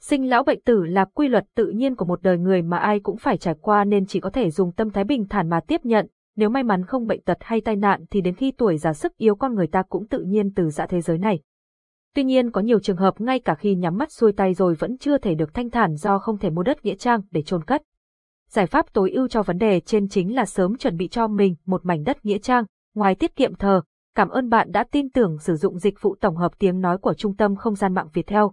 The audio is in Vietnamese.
Sinh lão bệnh tử là quy luật tự nhiên của một đời người mà ai cũng phải trải qua nên chỉ có thể dùng tâm thái bình thản mà tiếp nhận, nếu may mắn không bệnh tật hay tai nạn thì đến khi tuổi già sức yếu con người ta cũng tự nhiên từ dã thế giới này. Tuy nhiên có nhiều trường hợp ngay cả khi nhắm mắt xuôi tay rồi vẫn chưa thể được thanh thản do không thể mua đất nghĩa trang để chôn cất. Giải pháp tối ưu cho vấn đề trên chính là sớm chuẩn bị cho mình một mảnh đất nghĩa trang, ngoài tiết kiệm thờ, cảm ơn bạn đã tin tưởng sử dụng dịch vụ tổng hợp tiếng nói của Trung tâm Không gian mạng Việt Theo.